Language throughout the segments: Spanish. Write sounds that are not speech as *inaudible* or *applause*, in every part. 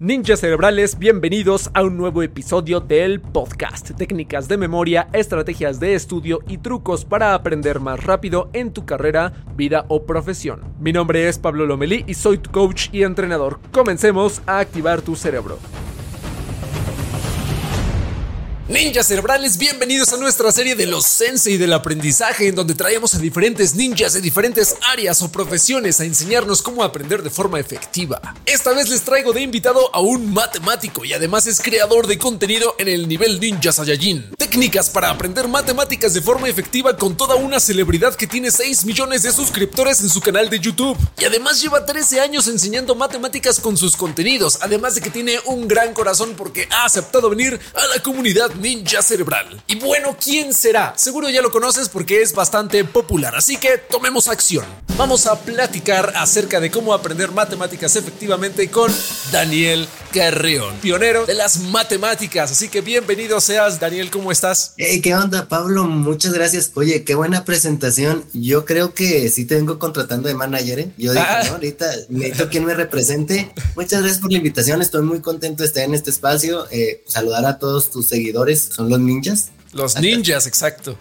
Ninjas cerebrales, bienvenidos a un nuevo episodio del podcast. Técnicas de memoria, estrategias de estudio y trucos para aprender más rápido en tu carrera, vida o profesión. Mi nombre es Pablo Lomelí y soy tu coach y entrenador. Comencemos a activar tu cerebro. Ninjas cerebrales, bienvenidos a nuestra serie de los Sensei del aprendizaje, en donde traemos a diferentes ninjas de diferentes áreas o profesiones a enseñarnos cómo aprender de forma efectiva. Esta vez les traigo de invitado a un matemático y además es creador de contenido en el nivel Ninja Saiyajin. Técnicas para aprender matemáticas de forma efectiva con toda una celebridad que tiene 6 millones de suscriptores en su canal de YouTube. Y además lleva 13 años enseñando matemáticas con sus contenidos, además de que tiene un gran corazón porque ha aceptado venir a la comunidad ninja cerebral. Y bueno, ¿quién será? Seguro ya lo conoces porque es bastante popular, así que tomemos acción. Vamos a platicar acerca de cómo aprender matemáticas efectivamente con Daniel Carreón, pionero de las matemáticas. Así que bienvenido seas, Daniel, ¿cómo estás? Hey, ¿qué onda, Pablo? Muchas gracias. Oye, qué buena presentación. Yo creo que sí te vengo contratando de manager. ¿eh? Yo dije, Ah. no, ahorita necesito quien me represente. Muchas gracias por la invitación. Estoy muy contento de estar en este espacio. Eh, saludar a todos tus seguidores, son los ninjas. Los *laughs* ninjas, exacto.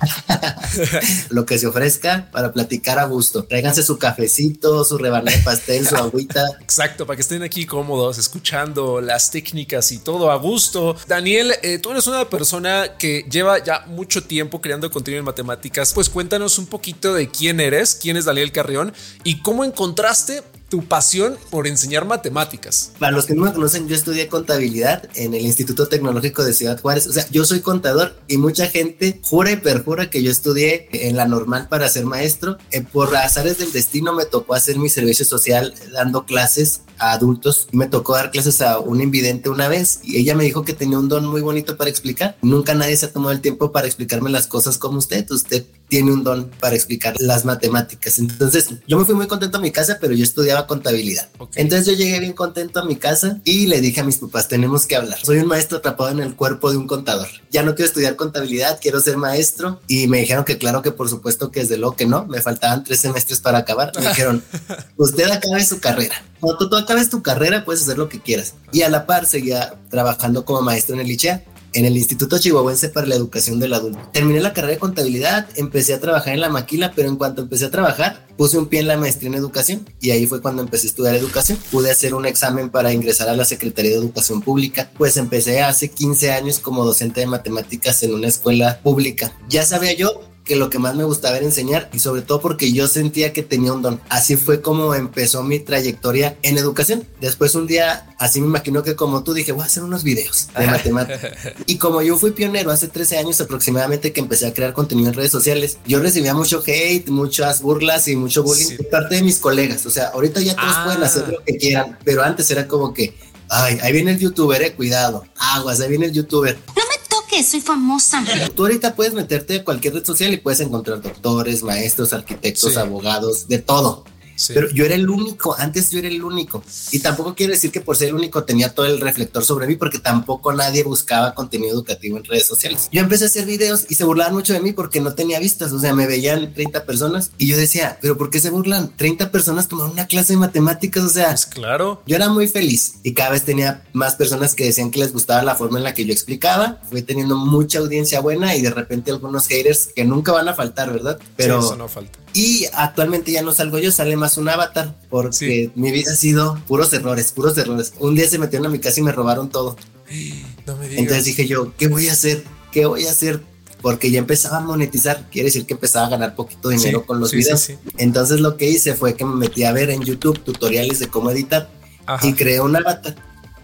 Lo que se ofrezca para platicar a gusto. Tráiganse su cafecito, su rebanada de pastel, su agüita. Exacto, para que estén aquí cómodos, escuchando las técnicas y todo a gusto. Daniel, eh, tú eres una persona que lleva ya mucho tiempo creando contenido en matemáticas. Pues cuéntanos un poquito de quién eres, quién es Daniel Carrión y cómo encontraste tu pasión por enseñar matemáticas. Para los que no me conocen, yo estudié contabilidad en el Instituto Tecnológico de Ciudad Juárez. O sea, yo soy contador y mucha gente jura y perjura que yo estudié en la normal para ser maestro. Eh, por azares del destino me tocó hacer mi servicio social dando clases a adultos. Me tocó dar clases a un invidente una vez y ella me dijo que tenía un don muy bonito para explicar. Nunca nadie se ha tomado el tiempo para explicarme las cosas como usted. Usted tiene un don para explicar las matemáticas. Entonces, yo me fui muy contento a mi casa, pero yo estudiaba contabilidad. Ok. Entonces yo llegué bien contento a mi casa y le dije a mis papás, tenemos que hablar. Soy un maestro atrapado en el cuerpo de un contador. Ya no quiero estudiar contabilidad, quiero ser maestro. Y me dijeron que claro que por supuesto que desde luego que no, me faltaban tres semestres para acabar. Me dijeron, *laughs* usted acabe su carrera. Cuando tú, tú acabes tu carrera, puedes hacer lo que quieras. Y a la par seguía trabajando como maestro en el ICHEA en el Instituto Chihuahuense para la Educación del Adulto. Terminé la carrera de contabilidad, empecé a trabajar en la maquila, pero en cuanto empecé a trabajar, puse un pie en la maestría en educación y ahí fue cuando empecé a estudiar educación. Pude hacer un examen para ingresar a la Secretaría de Educación Pública, pues empecé hace 15 años como docente de matemáticas en una escuela pública. Ya sabía yo que lo que más me gustaba era enseñar y sobre todo porque yo sentía que tenía un don. Así fue como empezó mi trayectoria en educación. Después un día, así me imagino que como tú dije, voy a hacer unos videos de matemáticas. *laughs* Y como yo fui pionero hace 13 años aproximadamente que empecé a crear contenido en redes sociales, yo recibía mucho hate, muchas burlas y mucho bullying Sí. de parte de mis colegas. O sea, ahorita ya todos Ah. pueden hacer lo que quieran, pero antes era como que, ay, ahí viene el youtuber, eh, cuidado, aguas, ahí viene el youtuber. No me soy famosa. Tú ahorita puedes meterte a cualquier red social y puedes encontrar doctores, maestros, arquitectos, Sí. abogados, de todo. Sí. Pero yo era el único, antes yo era el único. Y tampoco quiero decir que por ser el único tenía todo el reflector sobre mí, porque tampoco nadie buscaba contenido educativo en redes sociales. Yo empecé a hacer videos y se burlaban mucho de mí porque no tenía vistas, o sea, me veían 30 personas y yo decía, pero ¿por qué se burlan? 30 personas tomaron una clase de matemáticas, o sea, Pues claro. yo era muy feliz y cada vez tenía más personas que decían que les gustaba la forma en la que yo explicaba. Fui teniendo mucha audiencia buena y de repente algunos haters que nunca van a faltar, ¿verdad? Pero Sí, eso no falta. Y actualmente ya no salgo yo, sale más un avatar porque Sí. mi vida ha sido puros errores, puros errores. Un día se metieron a mi casa y me robaron todo. *gasps* No me digas. Entonces dije yo, ¿qué voy a hacer? ¿Qué voy a hacer? Porque ya empezaba a monetizar, quiere decir que empezaba a ganar poquito dinero Sí, con los sí, videos. Entonces lo que hice fue que me metí a ver en YouTube tutoriales de cómo editar Ajá. y creé un avatar.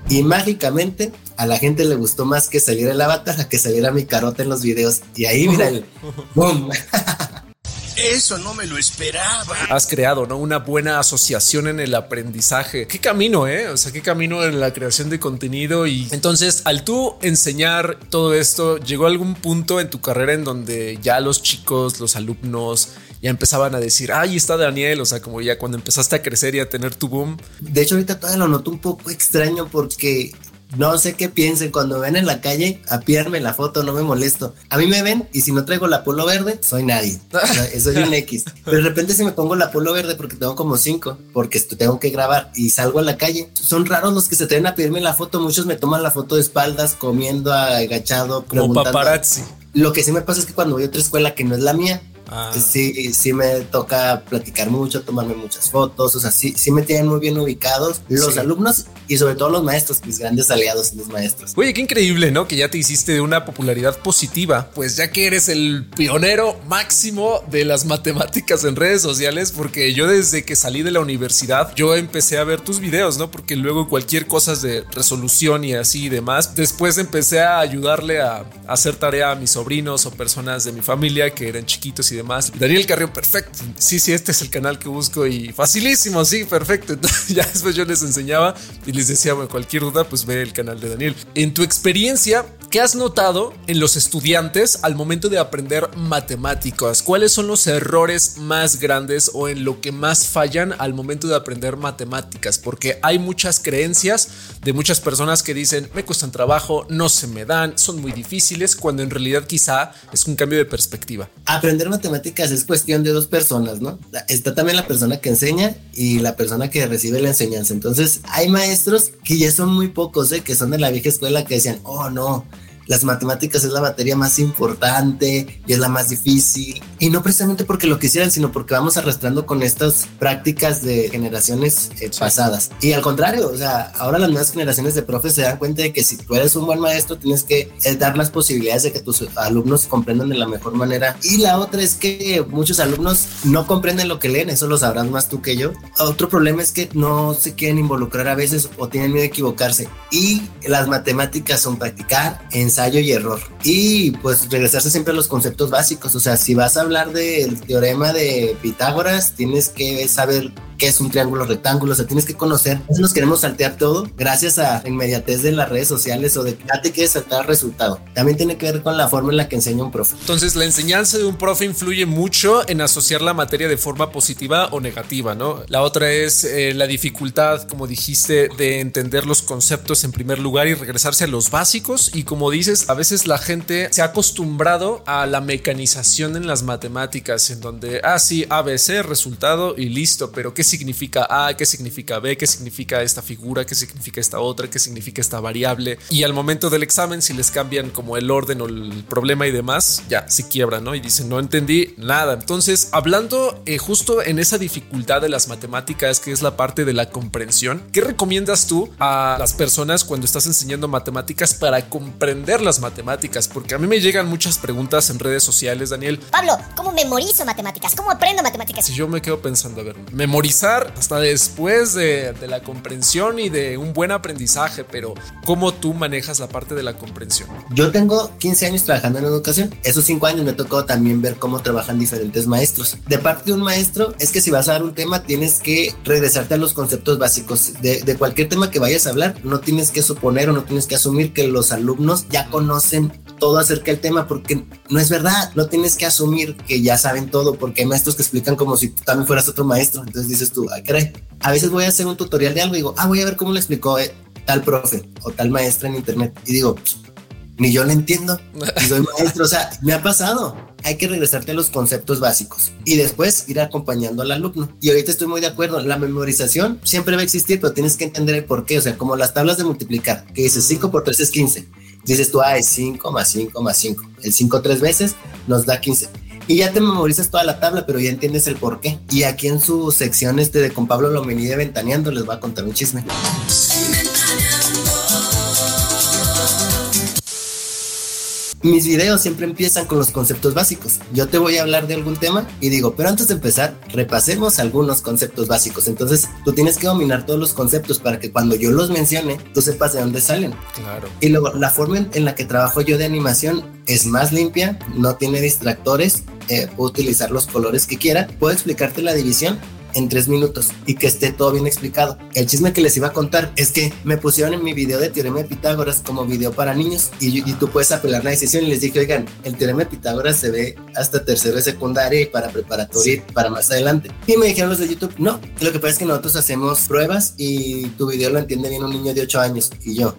Y mágicamente a la gente le gustó más que saliera el avatar a que saliera mi carota en los videos. Y ahí, mira, el *laughs* boom. *laughs* Eso no me lo esperaba. Has creado, ¿no? Una buena asociación en el aprendizaje. Qué camino, ¿eh? O sea, qué camino en la creación de contenido. Y entonces, al tú enseñar todo esto, ¿llegó algún punto en tu carrera en donde ya los chicos, los alumnos, ya empezaban a decir, ahí está Daniel, o sea, como ya cuando empezaste a crecer y a tener tu boom. De hecho, ahorita todavía lo noto un poco extraño porque no sé qué piensen cuando ven en la calle, a apiarme la foto, no me molesto. A mí me ven y si no traigo la polo verde, soy nadie. soy un X. *laughs* Pero de repente si me pongo la polo verde porque tengo como cinco, porque tengo que grabar y salgo a la calle, son raros los que se traen a pedirme la foto. Muchos me toman la foto de espaldas, comiendo, agachado, como paparazzi. Lo que sí me pasa es que cuando voy a otra escuela que no es la mía, Ah. Sí, sí me toca platicar mucho, tomarme muchas fotos, o sea, sí, sí me tienen muy bien ubicados los alumnos y sobre todo los maestros, mis grandes aliados, los maestros. Oye, qué increíble, ¿no? Que ya te hiciste de una popularidad positiva, pues ya que eres el pionero máximo de las matemáticas en redes sociales, porque yo desde que salí de la universidad, yo empecé a ver tus videos, ¿no? Porque luego cualquier cosa de resolución y así y demás, después empecé a ayudarle a, a hacer tarea a mis sobrinos o personas de mi familia que eran chiquitos y demás. Daniel Carrión, perfecto. Sí, sí, este es el canal que busco y facilísimo, sí, perfecto. *laughs* Entonces ya después yo les enseñaba y les decía, bueno, cualquier duda, pues ve el canal de Daniel. En tu experiencia, ¿qué has notado en los estudiantes al momento de aprender matemáticas? ¿Cuáles son los errores más grandes o en lo que más fallan al momento de aprender matemáticas? Porque hay muchas creencias de muchas personas que dicen, me cuestan trabajo, no se me dan, son muy difíciles, cuando en realidad quizá es un cambio de perspectiva. Aprender matemáticas es cuestión de dos personas, ¿no? Está también la persona que enseña y la persona que recibe la enseñanza. Entonces, hay maestros que ya son muy pocos, ¿eh? Que son de la vieja escuela que decían, oh, no, las matemáticas es la materia más importante y es la más difícil. Y no precisamente porque lo quisieran, sino porque vamos arrastrando con estas prácticas de generaciones eh, pasadas. Y al contrario, o sea, ahora las nuevas generaciones de profes se dan cuenta de que si tú eres un buen maestro, tienes que eh, dar las posibilidades de que tus alumnos comprendan de la mejor manera. Y la otra es que muchos alumnos no comprenden lo que leen, eso lo sabrás más tú que yo. Otro problema es que no se quieren involucrar a veces o tienen miedo de equivocarse. Y las matemáticas son practicar, ensayar, y error. Y pues regresarse siempre a los conceptos básicos. O sea, si vas a hablar del teorema de Pitágoras, tienes que saber qué es un triángulo rectángulo, o sea, tienes que conocer. nos queremos saltear todo gracias a inmediatez de las redes sociales o de que ya te quieres saltar resultado. También tiene que ver con la forma en la que enseña un profe. Entonces, la enseñanza de un profe influye mucho en asociar la materia de forma positiva o negativa, ¿no? La otra es eh, la dificultad, como dijiste, de entender los conceptos en primer lugar y regresarse a los básicos. Y como dices, a veces la gente se ha acostumbrado a la mecanización en las matemáticas, en donde, ah, sí, ABC, resultado y listo, pero ¿qué significa A, qué significa B, qué significa esta figura, qué significa esta otra, qué significa esta variable. Y al momento del examen, si les cambian como el orden o el problema y demás, ya se quiebran, ¿no? Y dicen, no entendí nada. Entonces, hablando eh, justo en esa dificultad de las matemáticas, que es la parte de la comprensión, ¿qué recomiendas tú a las personas cuando estás enseñando matemáticas para comprender las matemáticas? Porque a mí me llegan muchas preguntas en redes sociales, Daniel. Pablo, ¿cómo memorizo matemáticas? ¿Cómo aprendo matemáticas? Si yo me quedo pensando, a ver, memorizar hasta después de, la comprensión y de un buen aprendizaje, pero ¿cómo tú manejas la parte de la comprensión? Yo tengo 15 años trabajando en educación. Esos 5 años me tocó también ver cómo trabajan diferentes maestros. De parte de un maestro es que si vas a dar un tema tienes que regresarte a los conceptos básicos. De, de cualquier tema que vayas a hablar, no tienes que suponer o no tienes que asumir que los alumnos ya conocen todo acerca del tema porque no es verdad, no tienes que asumir que ya saben todo porque hay maestros que explican como si tú también fueras otro maestro, entonces dices tú, ¿a qué A veces voy a hacer un tutorial de algo y digo, ah, voy a ver cómo lo explicó eh, tal profe o tal maestra en internet y digo, ni yo le entiendo, y soy *laughs* maestro, o sea, me ha pasado. Hay que regresarte a los conceptos básicos y después ir acompañando al alumno. Y ahorita estoy muy de acuerdo, la memorización siempre va a existir, pero tienes que entender el por qué, o sea, como las tablas de multiplicar, que dices 5 por 3 es 15 dices tú, ah, es 5 más 5 más 5. El 5 tres veces nos da 15. Y ya te memorizas toda la tabla, pero ya entiendes el por qué. Y aquí en su sección este de con Pablo Lomení de Ventaneando les va a contar un chisme. Mis videos siempre empiezan con los conceptos básicos. Yo te voy a hablar de algún tema y digo, pero antes de empezar, repasemos algunos conceptos básicos. Entonces, tú tienes que dominar todos los conceptos para que cuando yo los mencione, tú sepas de dónde salen. Claro. Y luego, la forma en la que trabajo yo de animación es más limpia, no tiene distractores eh, puedo utilizar los colores que quiera, puedo explicarte la división en tres minutos y que esté todo bien explicado. El chisme que les iba a contar es que me pusieron en mi video de teorema de Pitágoras como video para niños y, tú puedes apelar la decisión y les dije, oigan, el teorema de Pitágoras se ve hasta tercero de secundaria y para preparatoria y para más adelante. Y me dijeron los de YouTube, no, lo que pasa es que nosotros hacemos pruebas y tu video lo entiende bien un niño de 8 años y yo.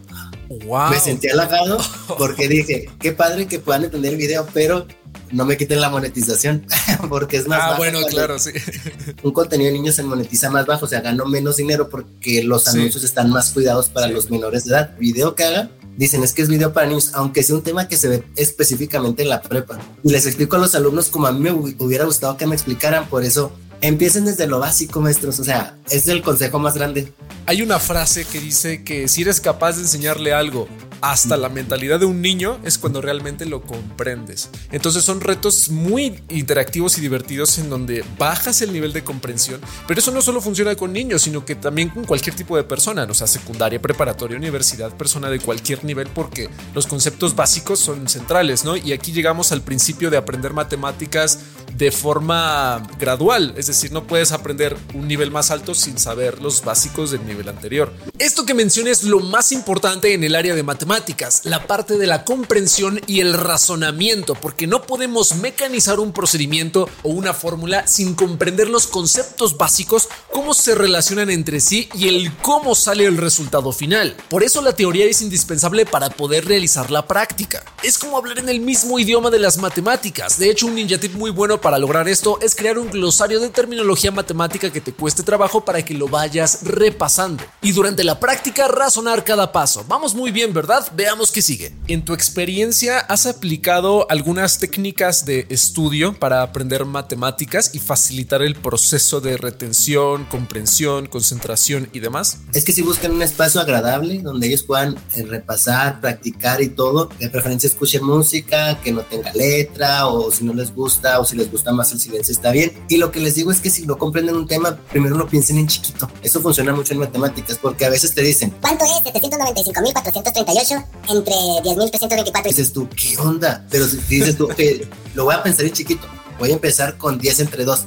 Wow. Me sentí halagado *laughs* porque dije, qué padre que puedan entender el video, pero no me quiten la monetización, *laughs* porque es más ah, bueno, claro, sí. *laughs* Un contenido de niños se monetiza más bajo, o sea, gano menos dinero porque los anuncios están más cuidados para los menores de edad. Video que haga, dicen es que es video para niños, aunque sea un tema que se ve específicamente en la prepa. Y les explico a los alumnos como a mí me hubiera gustado que me explicaran, por eso empiecen desde lo básico, maestros, o sea, es el consejo más grande. Hay una frase que dice que si eres capaz de enseñarle algo hasta la mentalidad de un niño es cuando realmente lo comprendes. Entonces son retos muy interactivos y divertidos en donde bajas el nivel de comprensión, pero eso no solo funciona con niños, sino que también con cualquier tipo de persona, o sea, secundaria, preparatoria, universidad, persona de cualquier nivel, porque los conceptos básicos son centrales, ¿no? Y aquí llegamos al principio de aprender matemáticas de forma gradual, es decir, no puedes aprender un nivel más alto sin saber los básicos del nivel anterior. Esto que mencioné es lo más importante en el área de matemáticas, la parte de la comprensión y el razonamiento, porque no podemos mecanizar un procedimiento o una fórmula sin comprender los conceptos básicos, cómo se relacionan entre sí y el cómo sale el resultado final. Por eso la teoría es indispensable para poder realizar la práctica. Es como hablar en el mismo idioma de las matemáticas. De hecho, un ninja tip muy bueno para lograr esto es crear un glosario de terminología matemática que te cueste trabajo para que lo vayas repasando. Y durante la práctica razonar cada paso. Vamos muy bien, ¿verdad? Veamos qué sigue. En tu experiencia, ¿has aplicado algunas técnicas de estudio para aprender matemáticas y facilitar el proceso de retención, comprensión, concentración y demás? Es que si buscan un espacio agradable donde ellos puedan eh, repasar, practicar y todo, de preferencia escuchen música que no tenga letra o si no les gusta o si les gusta más el silencio está bien. Y lo que les digo es que si no comprenden un tema, primero lo piensen en chiquito. Eso funciona mucho en matemáticas porque a veces te dicen, ¿cuánto es 795.438 entre 10.324? Dices tú, ¿qué onda? Pero dices tú, que lo voy a pensar en chiquito, voy a empezar con 10 entre 2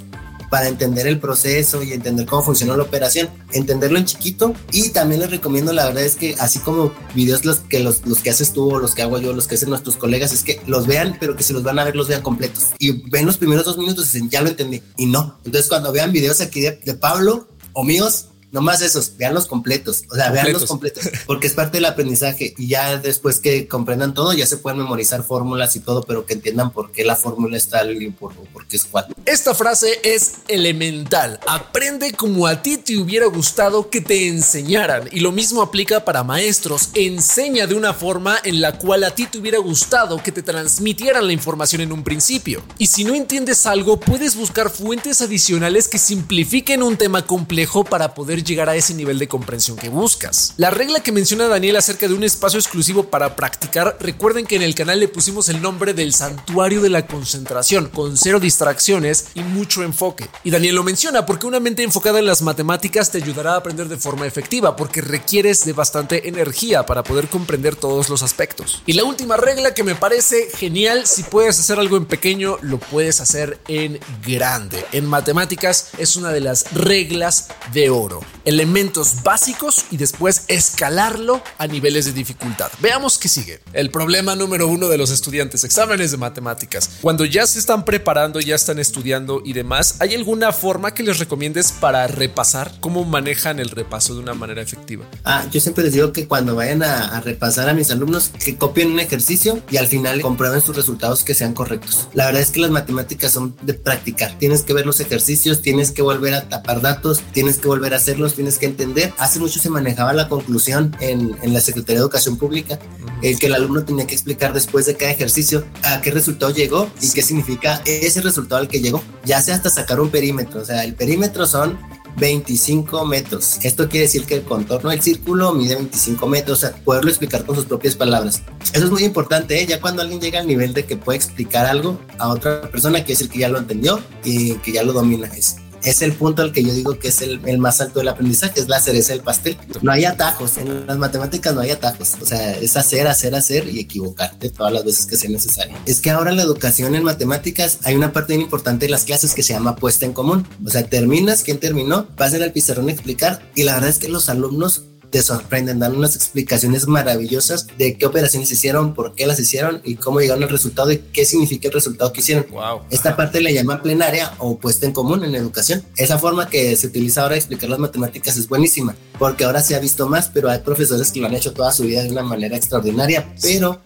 para entender el proceso y entender cómo funciona la operación, entenderlo en chiquito y también les recomiendo, la verdad es que así como videos los que los, los que haces tú o los que hago yo, los que hacen nuestros colegas, es que los vean, pero que si los van a ver, los vean completos y ven los primeros dos minutos y dicen, ya lo entendí y no. Entonces cuando vean videos aquí de, de Pablo o míos, no más esos, veanlos completos, o sea, veanlos completos, *laughs* porque es parte del aprendizaje y ya después que comprendan todo, ya se pueden memorizar fórmulas y todo, pero que entiendan por qué la fórmula está y por, por qué es cuál. Esta frase es elemental, aprende como a ti te hubiera gustado que te enseñaran. Y lo mismo aplica para maestros, enseña de una forma en la cual a ti te hubiera gustado que te transmitieran la información en un principio. Y si no entiendes algo, puedes buscar fuentes adicionales que simplifiquen un tema complejo para poder llegar a ese nivel de comprensión que buscas. La regla que menciona Daniel acerca de un espacio exclusivo para practicar, recuerden que en el canal le pusimos el nombre del santuario de la concentración, con cero distracciones y mucho enfoque. Y Daniel lo menciona porque una mente enfocada en las matemáticas te ayudará a aprender de forma efectiva, porque requieres de bastante energía para poder comprender todos los aspectos. Y la última regla que me parece genial, si puedes hacer algo en pequeño, lo puedes hacer en grande. En matemáticas es una de las reglas de oro elementos básicos y después escalarlo a niveles de dificultad. Veamos qué sigue. El problema número uno de los estudiantes, exámenes de matemáticas. Cuando ya se están preparando, ya están estudiando y demás, ¿hay alguna forma que les recomiendes para repasar? ¿Cómo manejan el repaso de una manera efectiva? Ah, yo siempre les digo que cuando vayan a, repasar a mis alumnos, que copien un ejercicio y al final comprueben sus resultados que sean correctos. La verdad es que las matemáticas son de practicar. Tienes que ver los ejercicios, tienes que volver a tapar datos, tienes que volver a hacerlos tienes que entender. Hace mucho se manejaba la conclusión en, en la Secretaría de Educación Pública, el que el alumno tenía que explicar después de cada ejercicio a qué resultado llegó y qué significa ese resultado al que llegó, ya sea hasta sacar un perímetro. O sea, el perímetro son 25 metros. Esto quiere decir que el contorno del círculo mide 25 metros, o sea, poderlo explicar con sus propias palabras. Eso es muy importante, ¿eh? ya cuando alguien llega al nivel de que puede explicar algo a otra persona, quiere decir que ya lo entendió y que ya lo domina. Es es el punto al que yo digo que es el, el, más alto del aprendizaje, es la cereza del pastel. No hay atajos, en las matemáticas no hay atajos, o sea, es hacer, hacer, hacer y equivocarte todas las veces que sea necesario. Es que ahora la educación en matemáticas hay una parte bien importante de las clases que se llama puesta en común, o sea, terminas, ¿quién terminó? Pasen al pizarrón a explicar y la verdad es que los alumnos te sorprenden, dan unas explicaciones maravillosas de qué operaciones hicieron, por qué las hicieron y cómo llegaron al resultado y qué significa el resultado que hicieron. Wow. Esta parte le llaman plenaria o puesta en común en educación. Esa forma que se utiliza ahora de explicar las matemáticas es buenísima, porque ahora se ha visto más, pero hay profesores que lo han hecho toda su vida de una manera extraordinaria, pero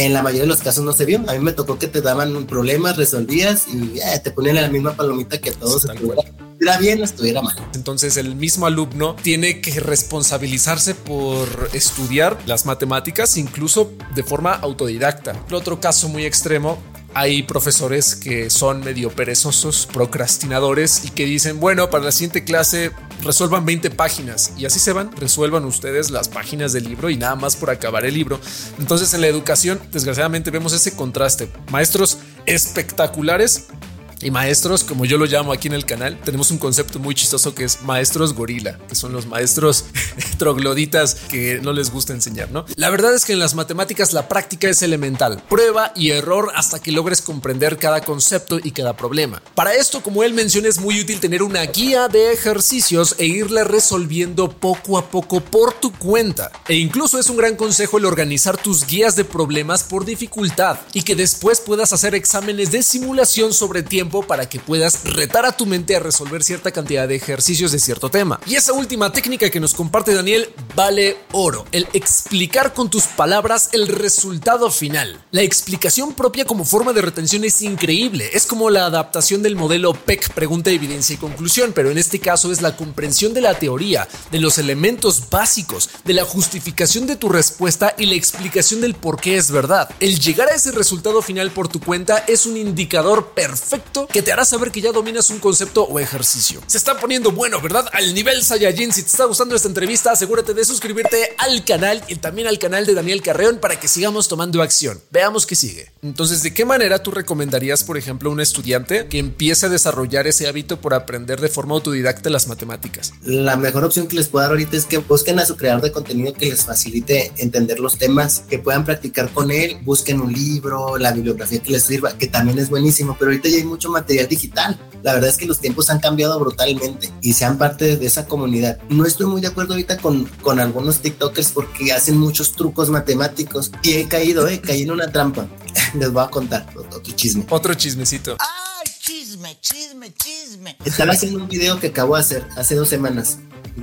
en la mayoría de los casos no se vio. A mí me tocó que te daban un problema, resolvías y eh, te ponían en la misma palomita que todos. Estuviera bien o estuviera mal. Entonces el mismo alumno tiene que responsabilizarse por estudiar las matemáticas incluso de forma autodidacta. El otro caso muy extremo hay profesores que son medio perezosos, procrastinadores y que dicen, bueno, para la siguiente clase resuelvan 20 páginas y así se van, resuelvan ustedes las páginas del libro y nada más por acabar el libro. Entonces en la educación, desgraciadamente, vemos ese contraste. Maestros espectaculares y maestros, como yo lo llamo aquí en el canal, tenemos un concepto muy chistoso que es maestros gorila, que son los maestros *laughs* trogloditas que no les gusta enseñar, ¿no? La verdad es que en las matemáticas la práctica es elemental, prueba y error hasta que logres comprender cada concepto y cada problema. Para esto, como él menciona, es muy útil tener una guía de ejercicios e irle resolviendo poco a poco por tu cuenta. E incluso es un gran consejo el organizar tus guías de problemas por dificultad y que después puedas hacer exámenes de simulación sobre tiempo para que puedas retar a tu mente a resolver cierta cantidad de ejercicios de cierto tema. Y esa última técnica que nos comparte Daniel vale oro, el explicar con tus palabras el resultado final. La explicación propia como forma de retención es increíble, es como la adaptación del modelo PEC, pregunta, evidencia y conclusión, pero en este caso es la comprensión de la teoría, de los elementos básicos, de la justificación de tu respuesta y la explicación del por qué es verdad. El llegar a ese resultado final por tu cuenta es un indicador perfecto que te hará saber que ya dominas un concepto o ejercicio. Se está poniendo bueno, ¿verdad? Al nivel Saiyajin. Si te está gustando esta entrevista, asegúrate de suscribirte al canal y también al canal de Daniel Carreón para que sigamos tomando acción. Veamos qué sigue. Entonces, ¿de qué manera tú recomendarías, por ejemplo, a un estudiante que empiece a desarrollar ese hábito por aprender de forma autodidacta las matemáticas? La mejor opción que les puedo dar ahorita es que busquen a su creador de contenido que les facilite entender los temas, que puedan practicar con él, busquen un libro, la bibliografía que les sirva, que también es buenísimo, pero ahorita ya hay mucho material digital. La verdad es que los tiempos han cambiado brutalmente y sean parte de esa comunidad. No estoy muy de acuerdo ahorita con, con algunos TikTokers porque hacen muchos trucos matemáticos y he caído, eh, caí en una trampa. *laughs* Les voy a contar otro chisme. Otro chismecito. ¡Ay, chisme, chisme, chisme! Estaba haciendo un video que acabo de hacer hace dos semanas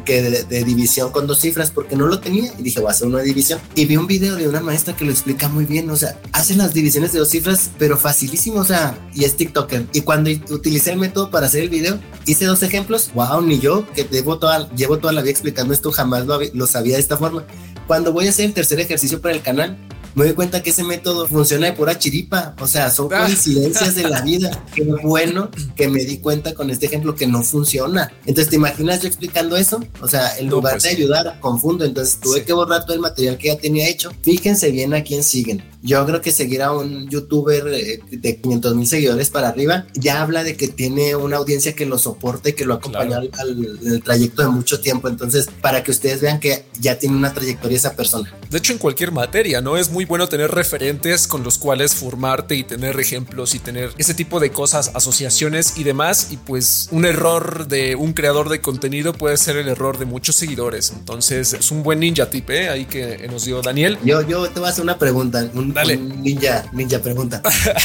que de, división con dos cifras porque no lo tenía. Y dije voy a hacer una división y vi un video de una maestra que lo explica muy bien o sea hace las divisiones de dos cifras pero facilísimo o sea y es tiktoker. Y cuando utilicé el método para hacer el video hice dos ejemplos. Wow ni yo que llevo toda, llevo toda la vida explicando esto jamás lo, lo sabía de esta forma. Cuando voy a hacer el tercer ejercicio para el canal me doy cuenta que ese método funciona de pura chiripa. O sea, son Ah. coincidencias de la vida. *laughs* Qué bueno que me di cuenta con este ejemplo que no funciona. Entonces, ¿te imaginas yo explicando eso? O sea, en No, lugar pues de ayudar, confundo. Entonces, tuve Sí. que borrar todo el material que ya tenía hecho. Fíjense bien a quién siguen. Yo creo que seguir a un youtuber eh, de 500 mil seguidores para arriba ya habla de que tiene una audiencia que lo soporte, que lo acompaña Claro. al, trayecto de mucho tiempo. Entonces, para que ustedes vean que ya tiene una trayectoria esa persona. De hecho, en cualquier materia, ¿no? Es muy bueno tener referentes con los cuales formarte y tener ejemplos y tener ese tipo de cosas, asociaciones y demás. Y pues un error de un creador de contenido puede ser el error de muchos seguidores. Entonces es un buen ninja tip, ¿eh? Ahí que nos dio Daniel. Yo, yo te voy a hacer una pregunta, un, Dale. ninja, ninja pregunta.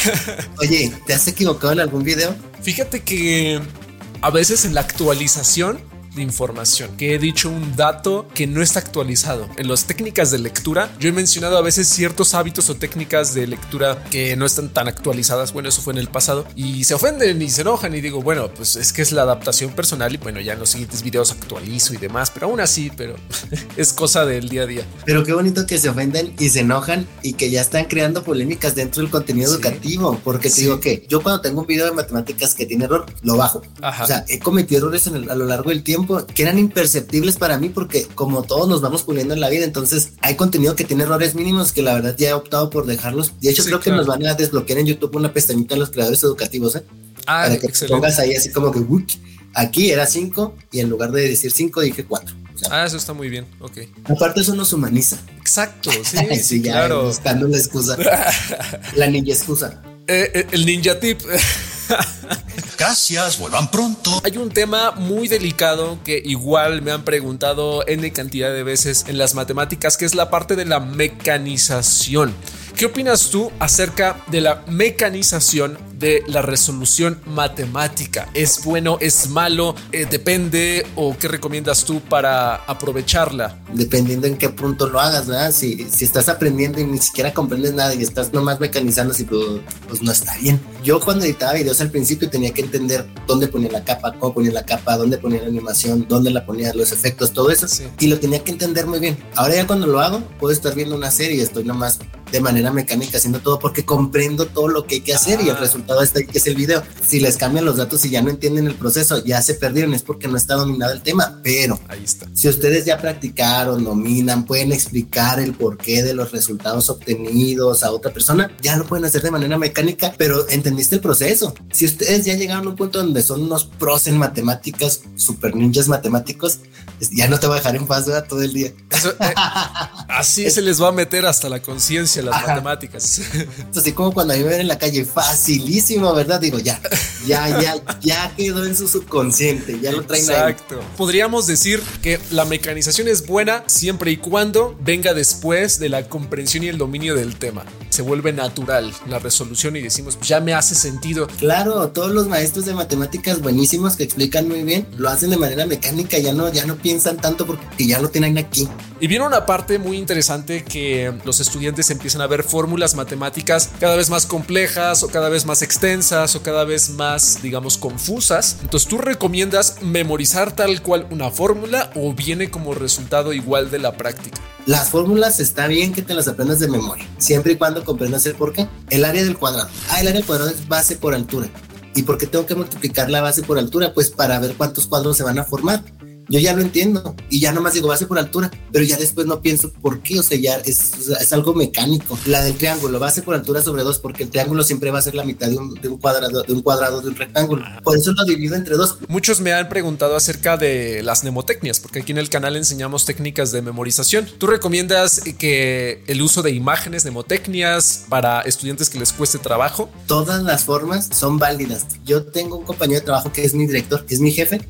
*laughs* Oye, ¿te has equivocado en algún video? Fíjate que a veces en la actualización de información, que he dicho un dato que no está actualizado. En las técnicas de lectura, yo he mencionado a veces ciertos hábitos o técnicas de lectura que no están tan actualizadas. Bueno, eso fue en el pasado y se ofenden y se enojan y digo, bueno, pues es que es la adaptación personal y bueno, ya en los siguientes videos actualizo y demás, pero aún así, pero *laughs* es cosa del día a día. Pero qué bonito que se ofenden y se enojan y que ya están creando polémicas dentro del contenido Sí. educativo. Porque te Sí. digo que yo cuando tengo un video de matemáticas que tiene error, lo bajo. Ajá. O sea, he cometido errores en el- a lo largo del tiempo que eran imperceptibles para mí porque como todos nos vamos puliendo en la vida, entonces hay contenido que tiene errores mínimos que la verdad ya he optado por dejarlos. De hecho, Sí, creo que nos van a desbloquear en YouTube una pestañita a los creadores educativos, ¿eh? Ah, para que te excelente. pongas ahí así como que "Uy", Aquí era 5 y en lugar de decir 5 dije 4. ah, eso está muy bien, ok. Aparte eso nos humaniza. Exacto, *laughs* sí, sí, sí ya claro. buscando la excusa. *laughs* la ninja excusa. Eh, eh, el ninja tip. *laughs* Gracias, vuelvan pronto. Hay un tema muy delicado que igual me han preguntado N cantidad de veces en las matemáticas, que es la parte de la mecanización. ¿Qué opinas tú acerca de la mecanización de la resolución matemática? ¿Es bueno, es malo? Eh, ¿Depende o qué recomiendas tú para aprovecharla? Dependiendo en qué punto lo hagas, ¿verdad? Si, si estás aprendiendo y ni siquiera comprendes nada y estás nomás mecanizando, así, pues, pues no está bien. Yo cuando editaba videos al principio tenía que entender dónde ponía la capa, cómo ponía la capa, dónde ponía la animación, dónde la ponía, los efectos, todo eso. Sí. Y lo tenía que entender muy bien. Ahora ya cuando lo hago, puedo estar viendo una serie y estoy nomás de manera mecánica haciendo todo porque comprendo todo lo que hay que hacer y el Ah. resultado está ahí que es el video. Si les cambian los datos y ya no entienden el proceso, ya se perdieron, es porque no está dominado el tema, pero Ahí está. si ustedes ya practicaron, dominan, pueden explicar el porqué de los resultados obtenidos a otra persona, ya lo pueden hacer de manera mecánica, pero entendiste el proceso. Si ustedes ya llegaron a un punto donde son unos pros en matemáticas, super ninjas matemáticos, ya no te va a dejar en paz ¿verdad? todo el día. Eso, eh, *laughs* así se les va a meter hasta la conciencia las Ajá. matemáticas. Así como cuando a mí me ven en la calle, facilísimo, ¿verdad? Digo, ya, ya, ya, ya quedó en su subconsciente, ya lo traen ahí. Exacto. Podríamos decir que la mecanización es buena siempre y cuando venga después de la comprensión y el dominio del tema. Se vuelve natural la resolución y decimos, "Pues ya me hace sentido. Claro, todos los maestros de matemáticas buenísimos que explican muy bien, lo hacen de manera mecánica, ya no, ya no piensan tanto porque ya lo tienen aquí. Y viene una parte muy interesante que los estudiantes empiezan a ver fórmulas matemáticas cada vez más complejas o cada vez más extensas o cada vez más, digamos, confusas. Entonces, ¿tú recomiendas memorizar tal cual una fórmula o viene como resultado igual de la práctica? Las fórmulas está bien que te las aprendas de memoria, siempre y cuando comprendas el por qué. El área del cuadrado. Ah, el área del cuadrado es base por altura. ¿Y por qué tengo que multiplicar la base por altura? Pues para ver cuántos cuadros se van a formar. Yo ya lo entiendo y ya nomás digo base por altura, pero ya después no pienso por qué, o sea, ya es, o sea, es algo mecánico. La del triángulo, base por altura sobre dos, porque el triángulo siempre va a ser la mitad de un, de un cuadrado, de un cuadrado de un rectángulo. Por eso lo divido entre dos. Muchos me han preguntado acerca de las mnemotecnias, porque aquí en el canal enseñamos técnicas de memorización. ¿Tú recomiendas que el uso de imágenes, mnemotecnias para estudiantes que les cueste trabajo? todas las formas son válidas. Yo tengo un compañero de trabajo que es mi director, que es mi jefe,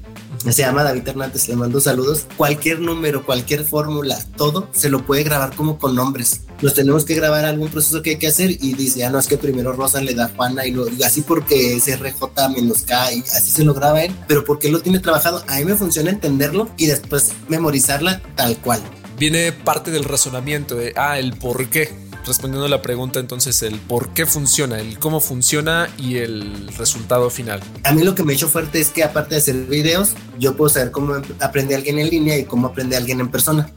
se llama David Hernández, le mando saludos. Cualquier número, cualquier fórmula, todo se lo puede grabar como con nombres. Nos tenemos que grabar algún proceso que hay que hacer y dice, ah, no, es que primero Rosa le da Juana y, lo, y así porque es RJ menos K y así se lo graba él, pero porque lo tiene trabajado, a mí me funciona entenderlo y después memorizarla tal cual. Viene parte del razonamiento de, ah, el por qué. Respondiendo a la pregunta, entonces, el por qué funciona, el cómo funciona y el resultado final. A mí lo que me hecho fuerte es que aparte de hacer videos, yo puedo saber cómo aprende alguien en línea y cómo aprende alguien en persona.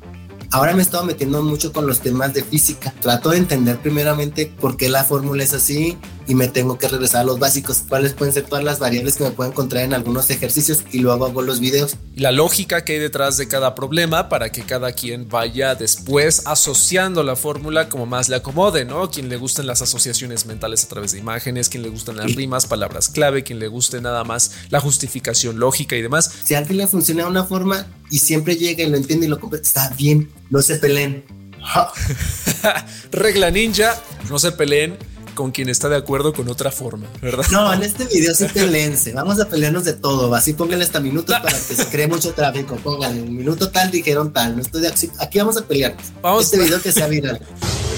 Ahora me he estado metiendo mucho con los temas de física. Trato de entender primeramente por qué la fórmula es así y me tengo que regresar a los básicos, cuáles pueden ser todas las variables que me puedo encontrar en algunos ejercicios y luego hago los videos. La lógica que hay detrás de cada problema para que cada quien vaya después asociando la fórmula como más le acomode, ¿no? Quien le gusten las asociaciones mentales a través de imágenes, quien le gustan las rimas, palabras clave, quien le guste nada más la justificación lógica y demás. Si a alguien le funciona de una forma y siempre llega y lo entiende y lo comprende, está bien, no se peleen. *laughs* Regla ninja, no se peleen con quien está de acuerdo con otra forma, ¿verdad? No, en este video sí peleense. Vamos a pelearnos de todo. Así pónganle hasta minutos para que se cree mucho tráfico. Pónganle un minuto tal, dijeron tal. No estoy de aquí, aquí vamos a pelearnos. Vamos. Este video que sea viral.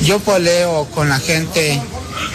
Yo peleo con la gente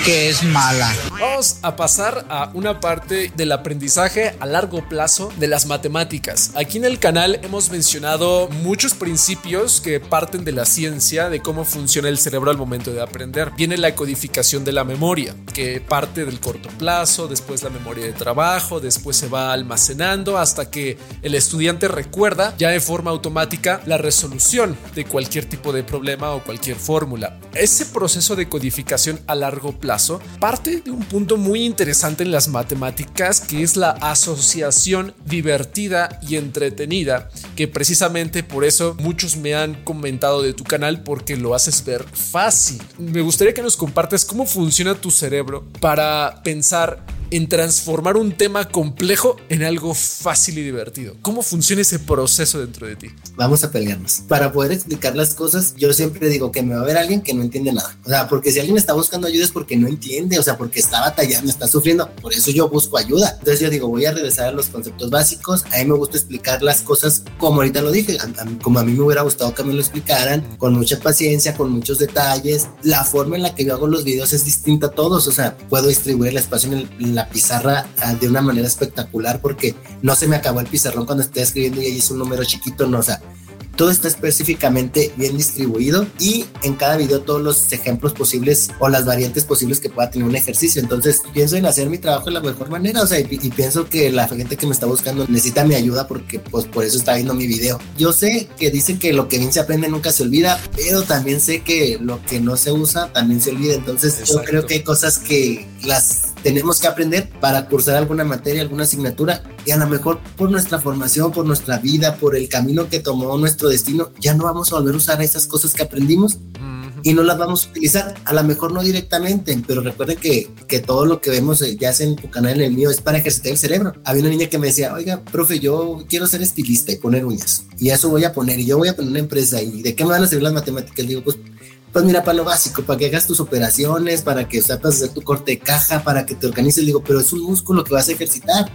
que es mala. Vamos a pasar a una parte del aprendizaje a largo plazo de las matemáticas. Aquí en el canal hemos mencionado muchos principios que parten de la ciencia de cómo funciona el cerebro al momento de aprender. Viene la codificación de la memoria, que parte del corto plazo, después la memoria de trabajo, después se va almacenando hasta que el estudiante recuerda ya de forma automática la resolución de cualquier tipo de problema o cualquier fórmula. Ese proceso de codificación a largo plazo parte de un punto muy interesante en las matemáticas que es la asociación divertida y entretenida que precisamente por eso muchos me han comentado de tu canal porque lo haces ver fácil. Me gustaría que nos compartas cómo funciona tu cerebro para pensar en transformar un tema complejo en algo fácil y divertido. ¿Cómo funciona ese proceso dentro de ti? Vamos a pelearnos. Para poder explicar las cosas, yo siempre digo que me va a ver alguien que no entiende nada. O sea, porque si alguien está buscando ayuda es porque no entiende, o sea, porque está batallando, está sufriendo. Por eso yo busco ayuda. Entonces yo digo, voy a regresar a los conceptos básicos. A mí me gusta explicar las cosas como ahorita lo dije, como a mí me hubiera gustado que me lo explicaran, con mucha paciencia, con muchos detalles. La forma en la que yo hago los videos es distinta a todos. O sea, puedo distribuir el espacio en, la pizarra ah, de una manera espectacular porque no se me acabó el pizarrón cuando estoy escribiendo y ahí es un número chiquito, no, o sea, todo está específicamente bien distribuido y en cada video todos los ejemplos posibles o las variantes posibles que pueda tener un ejercicio. Entonces pienso en hacer mi trabajo de la mejor manera, o sea, y, pienso que la gente que me está buscando necesita mi ayuda porque pues por eso está viendo mi video. Yo sé que dicen que lo que bien se aprende nunca se olvida, pero también sé que lo que no se usa también se olvida. Entonces yo creo que hay cosas que las tenemos que aprender para cursar alguna materia, alguna asignatura y a lo mejor por nuestra formación, por nuestra vida, por el camino que tomó nuestro destino, ya no vamos a volver a usar esas cosas que aprendimos y no las vamos a utilizar. A lo mejor no directamente, pero recuerden que, que todo lo que vemos, eh, ya sea en tu canal, en el mío, es para ejercitar el cerebro. Había una niña que me decía, oiga, profe, yo quiero ser estilista y poner uñas. Y eso voy a poner, y yo voy a poner una empresa. ¿Y de qué me van a servir las matemáticas? Digo, pues pues mira, para lo básico, para que hagas tus operaciones, para que sepas hacer tu corte de caja, para que te organices, digo, pero es un músculo que vas a ejercitar.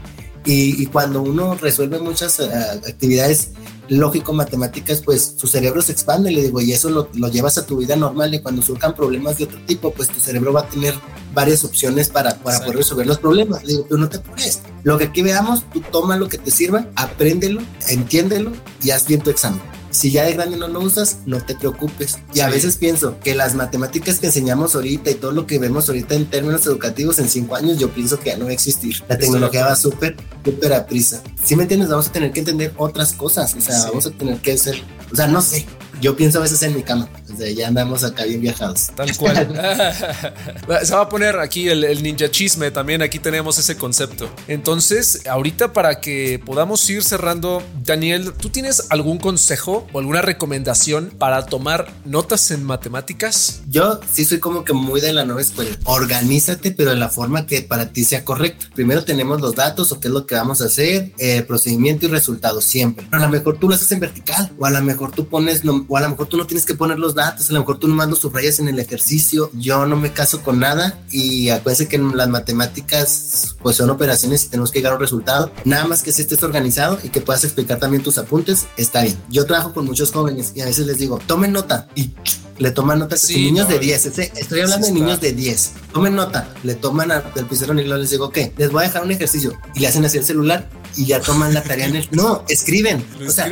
Y, cuando uno resuelve muchas eh, actividades lógico-matemáticas, pues tu cerebro se expande, le digo, y eso lo, llevas a tu vida normal y cuando surjan problemas de otro tipo, pues tu cerebro va a tener varias opciones para, para poder resolver los problemas. Le digo, pero no te pones. Lo que aquí veamos, tú toma lo que te sirva, apréndelo, entiéndelo y haz bien tu examen. Si ya de grande no lo usas, no te preocupes. Y a veces pienso que las matemáticas que enseñamos ahorita y todo lo que vemos ahorita en términos educativos en cinco años, yo pienso que ya no va a existir. La tecnología va súper, súper a prisa. Si me entiendes, vamos a tener que entender otras cosas. O sea, vamos a tener que ser, o sea, no sé, yo pienso a veces en mi cama. O sea, ya andamos acá bien viajados. Tal cual. *laughs* Se va a poner aquí el, ninja chisme también. Aquí tenemos ese concepto. Entonces, ahorita para que podamos ir cerrando, Daniel, ¿tú tienes algún consejo o alguna recomendación para tomar notas en matemáticas? Yo sí soy como que muy de la nueva escuela. Organízate, pero de la forma que para ti sea correcta. Primero tenemos los datos o qué es lo que vamos a hacer, eh, procedimiento y resultado siempre. A lo mejor tú lo haces en vertical o a lo mejor tú pones o a lo mejor tú no tienes que poner los datos, a lo mejor tú nomás los subrayas en el ejercicio. Yo no me caso con nada y acuérdense que en las matemáticas pues son operaciones y tenemos que llegar a un resultado. Nada más que si estés organizado y que puedas explicar también tus apuntes, está bien. Yo trabajo con muchos jóvenes y a veces les digo, tomen nota y le toman nota. Sí, niños de 10, estoy hablando de niños de 10. Tomen nota, le toman al pizarrón y luego les digo, ok, les voy a dejar un ejercicio y le hacen así el celular y ya toman la tarea en el. No, escriben. o sea,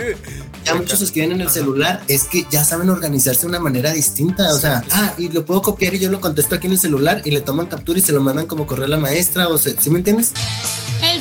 ya muchos escriben en el celular. Es que ya saben organizarse de una manera distinta. O sea, ah, y lo puedo copiar y yo lo contesto aquí en el celular y le toman captura y se lo mandan como correo a la maestra. O sea, ¿sí me entiendes?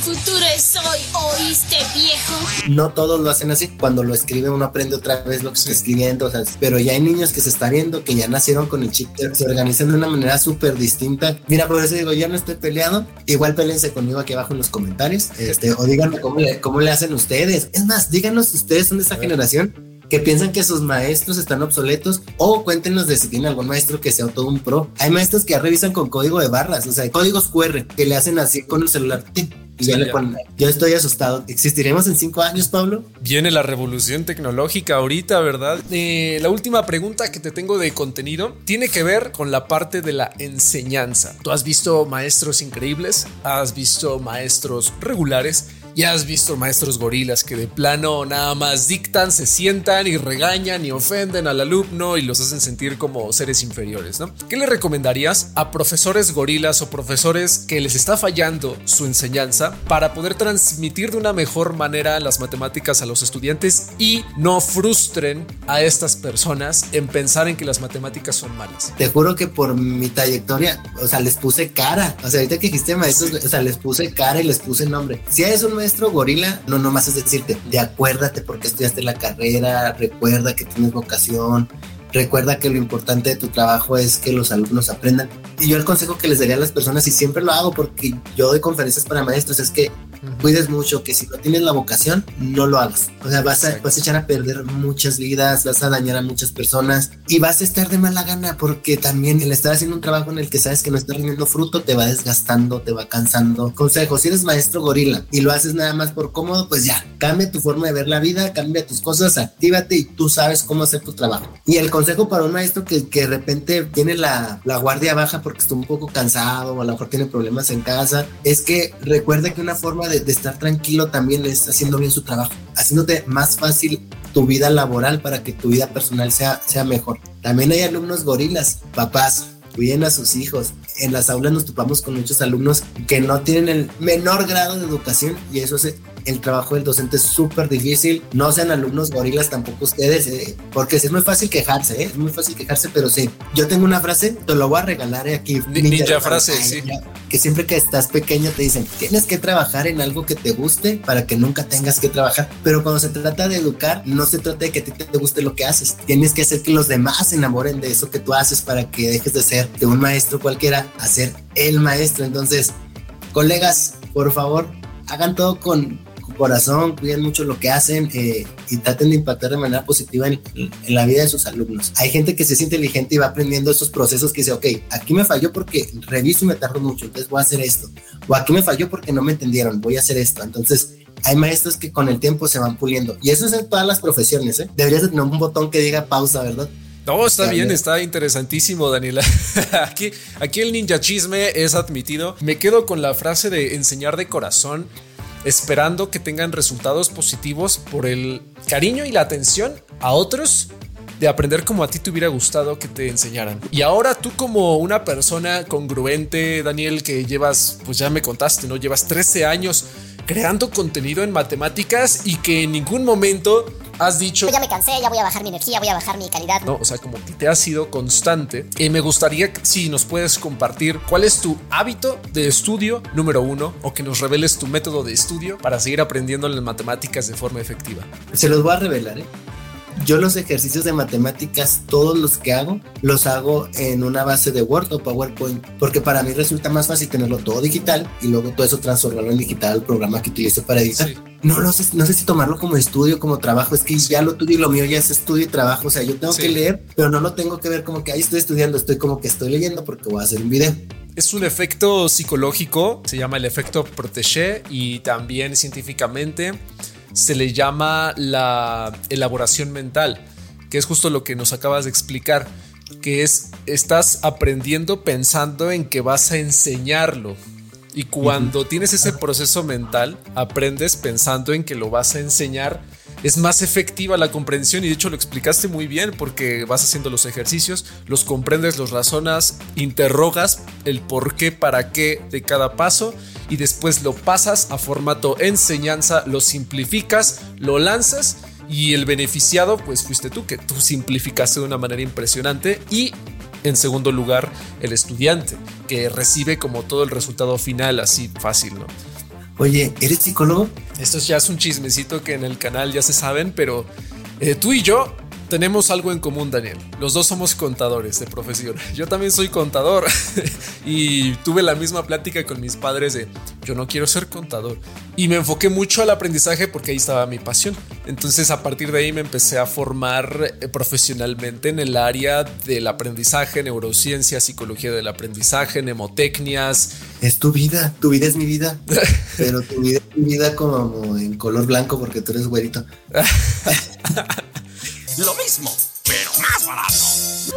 Futuro es hoy, oíste viejo. No todos lo hacen así. Cuando lo escribe uno aprende otra vez lo que está escribiendo. O sea, pero ya hay niños que se están viendo que ya nacieron con el chip, se organizan de una manera súper distinta. Mira, por eso digo, ya no estoy peleado. Igual pélense conmigo aquí abajo en los comentarios. Este, o díganme cómo le, cómo le hacen ustedes. Es más, díganos si ustedes son de esa generación que piensan que sus maestros están obsoletos o cuéntenos de si tienen algún maestro que sea todo un pro. Hay maestros que ya revisan con código de barras, o sea, códigos QR que le hacen así con el celular. Y ya le ponen, yo estoy asustado. ¿Existiremos en cinco años, Pablo? Viene la revolución tecnológica ahorita, ¿verdad? Eh, la última pregunta que te tengo de contenido tiene que ver con la parte de la enseñanza. ¿Tú has visto maestros increíbles? ¿Has visto maestros regulares? Ya has visto maestros gorilas que de plano nada más dictan, se sientan y regañan y ofenden al alumno y los hacen sentir como seres inferiores, ¿no? ¿Qué le recomendarías a profesores gorilas o profesores que les está fallando su enseñanza para poder transmitir de una mejor manera las matemáticas a los estudiantes y no frustren a estas personas en pensar en que las matemáticas son malas? Te juro que por mi trayectoria, o sea, les puse cara. O sea, ahorita que dijiste maestros, o sea, les puse cara y les puse nombre. Si es un maestro gorila, no nomás es decirte, de acuérdate porque estudiaste la carrera, recuerda que tienes vocación, recuerda que lo importante de tu trabajo es que los alumnos aprendan. Y yo el consejo que les daría a las personas, y siempre lo hago porque yo doy conferencias para maestros, es que cuides mucho, que si no tienes la vocación, no lo hagas. O sea, vas a, vas a echar a perder muchas vidas, vas a dañar a muchas personas y vas a estar de mala gana porque también el estar haciendo un trabajo en el que sabes que no está rindiendo fruto te va desgastando, te va cansando. Consejo, si eres maestro gorila y lo haces nada más por cómodo, pues ya, cambia tu forma de ver la vida, cambia tus cosas, actívate y tú sabes cómo hacer tu trabajo. Y el consejo para un maestro que, que de repente tiene la, la guardia baja porque está un poco cansado o a lo mejor tiene problemas en casa, es que recuerde que una forma de, de estar tranquilo también es haciendo bien su trabajo, haciéndote más fácil tu vida laboral para que tu vida personal sea, sea mejor. También hay alumnos gorilas, papás, cuiden a sus hijos. En las aulas nos topamos con muchos alumnos que no tienen el menor grado de educación y eso es el trabajo del docente es súper difícil. No sean alumnos gorilas tampoco ustedes, eh, porque es muy fácil quejarse, ¿eh? es muy fácil quejarse, pero sí. Yo tengo una frase, te lo voy a regalar aquí. Ninja, ninja frase, ay, sí. Que siempre que estás pequeño te dicen, tienes que trabajar en algo que te guste para que nunca tengas que trabajar. Pero cuando se trata de educar, no se trata de que a ti te guste lo que haces. Tienes que hacer que los demás se enamoren de eso que tú haces para que dejes de ser de un maestro cualquiera a ser el maestro. Entonces, colegas, por favor, hagan todo con, corazón, cuiden mucho lo que hacen eh, y traten de impactar de manera positiva en, en, la vida de sus alumnos. Hay gente que se es inteligente y va aprendiendo esos procesos que dice, ok, aquí me falló porque reviso y me tardo mucho, entonces voy a hacer esto. O aquí me falló porque no me entendieron, voy a hacer esto. Entonces, hay maestros que con el tiempo se van puliendo. Y eso es en todas las profesiones, ¿eh? Deberías de tener un botón que diga pausa, ¿verdad? No, está bien, está interesantísimo, Daniela. *laughs* aquí, aquí el ninja chisme es admitido. Me quedo con la frase de enseñar de corazón esperando que tengan resultados positivos por el cariño y la atención a otros de aprender como a ti te hubiera gustado que te enseñaran. Y ahora tú como una persona congruente, Daniel, que llevas, pues ya me contaste, ¿no? Llevas 13 años creando contenido en matemáticas y que en ningún momento has dicho ya me cansé, ya voy a bajar mi energía, voy a bajar mi calidad. No, o sea, como que te has sido constante. Y me gustaría si nos puedes compartir cuál es tu hábito de estudio número uno o que nos reveles tu método de estudio para seguir aprendiendo las matemáticas de forma efectiva. Se los voy a revelar, ¿eh? Yo los ejercicios de matemáticas, todos los que hago, los hago en una base de Word o PowerPoint, porque para mí resulta más fácil tenerlo todo digital y luego todo eso transformarlo en digital al programa que utilizo para editar. Sí. No, no, sé, no sé si tomarlo como estudio, como trabajo, es que ya lo tuyo y lo mío ya es estudio y trabajo, o sea, yo tengo sí. que leer, pero no lo tengo que ver como que ahí estoy estudiando, estoy como que estoy leyendo porque voy a hacer un video. Es un efecto psicológico, se llama el efecto protégé y también científicamente se le llama la elaboración mental, que es justo lo que nos acabas de explicar, que es estás aprendiendo pensando en que vas a enseñarlo. Y cuando uh -huh. tienes ese proceso mental, aprendes pensando en que lo vas a enseñar es más efectiva la comprensión y de hecho lo explicaste muy bien porque vas haciendo los ejercicios, los comprendes, los razonas, interrogas el por qué, para qué de cada paso y después lo pasas a formato enseñanza, lo simplificas, lo lanzas y el beneficiado pues fuiste tú, que tú simplificaste de una manera impresionante y en segundo lugar el estudiante, que recibe como todo el resultado final así fácil, ¿no? Oye, ¿eres psicólogo? Esto ya es un chismecito que en el canal ya se saben, pero eh, tú y yo tenemos algo en común, Daniel. Los dos somos contadores de profesión. Yo también soy contador *laughs* y tuve la misma plática con mis padres de yo no quiero ser contador. Y me enfoqué mucho al aprendizaje porque ahí estaba mi pasión. Entonces a partir de ahí me empecé a formar eh, profesionalmente en el área del aprendizaje, neurociencia, psicología del aprendizaje, mnemotecnias. Es tu vida, tu vida es mi vida. *laughs* Pero tu vida es mi vida como en color blanco porque tú eres güerito. *laughs* Lo mismo, pero más barato.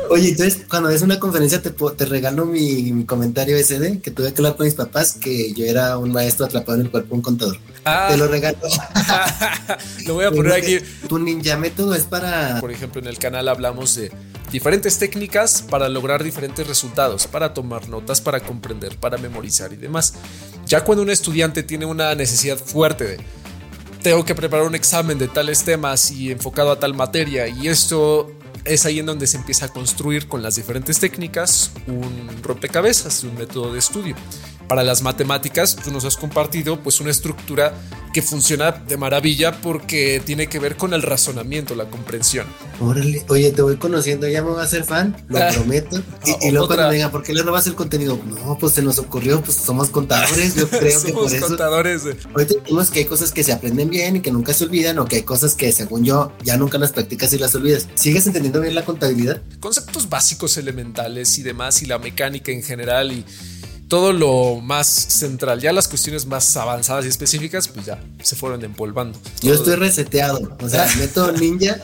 Oye, entonces cuando ves una conferencia te, te regalo mi, mi, comentario SD que tuve que hablar con mis papás que yo era un maestro atrapado en el cuerpo de un contador. Ah. Te lo regalo. *laughs* lo voy a poner aquí. Tu ninja método es para... Por ejemplo, en el canal hablamos de diferentes técnicas para lograr diferentes resultados, para tomar notas, para comprender, para memorizar y demás. Ya cuando un estudiante tiene una necesidad fuerte de tengo que preparar un examen de tales temas y enfocado a tal materia y esto es ahí en donde se empieza a construir con las diferentes técnicas un rompecabezas, un método de estudio. Para las matemáticas, tú nos has compartido pues una estructura que funciona de maravilla porque tiene que ver con el razonamiento, la comprensión. Órale, oye, te voy conociendo, ya me voy a ser fan, lo Ah. *laughs* prometo. Y, Ah, y luego otra- cuando digan, ¿por qué le robas el contenido? No, pues se nos ocurrió, pues somos contadores, yo *laughs* creo que Somos por eso. contadores de... Ahorita decimos que hay cosas que se aprenden bien y que nunca se olvidan, o que hay cosas que, según yo, ya nunca las practicas y las olvidas. ¿Sigues entendiendo bien la contabilidad? conceptos básicos elementales y demás, y la mecánica en general y todo lo más central. Ya las cuestiones más avanzadas y específicas, pues ya se fueron empolvando. Yo Todo- estoy reseteado, o sea, *laughs* meto ninja.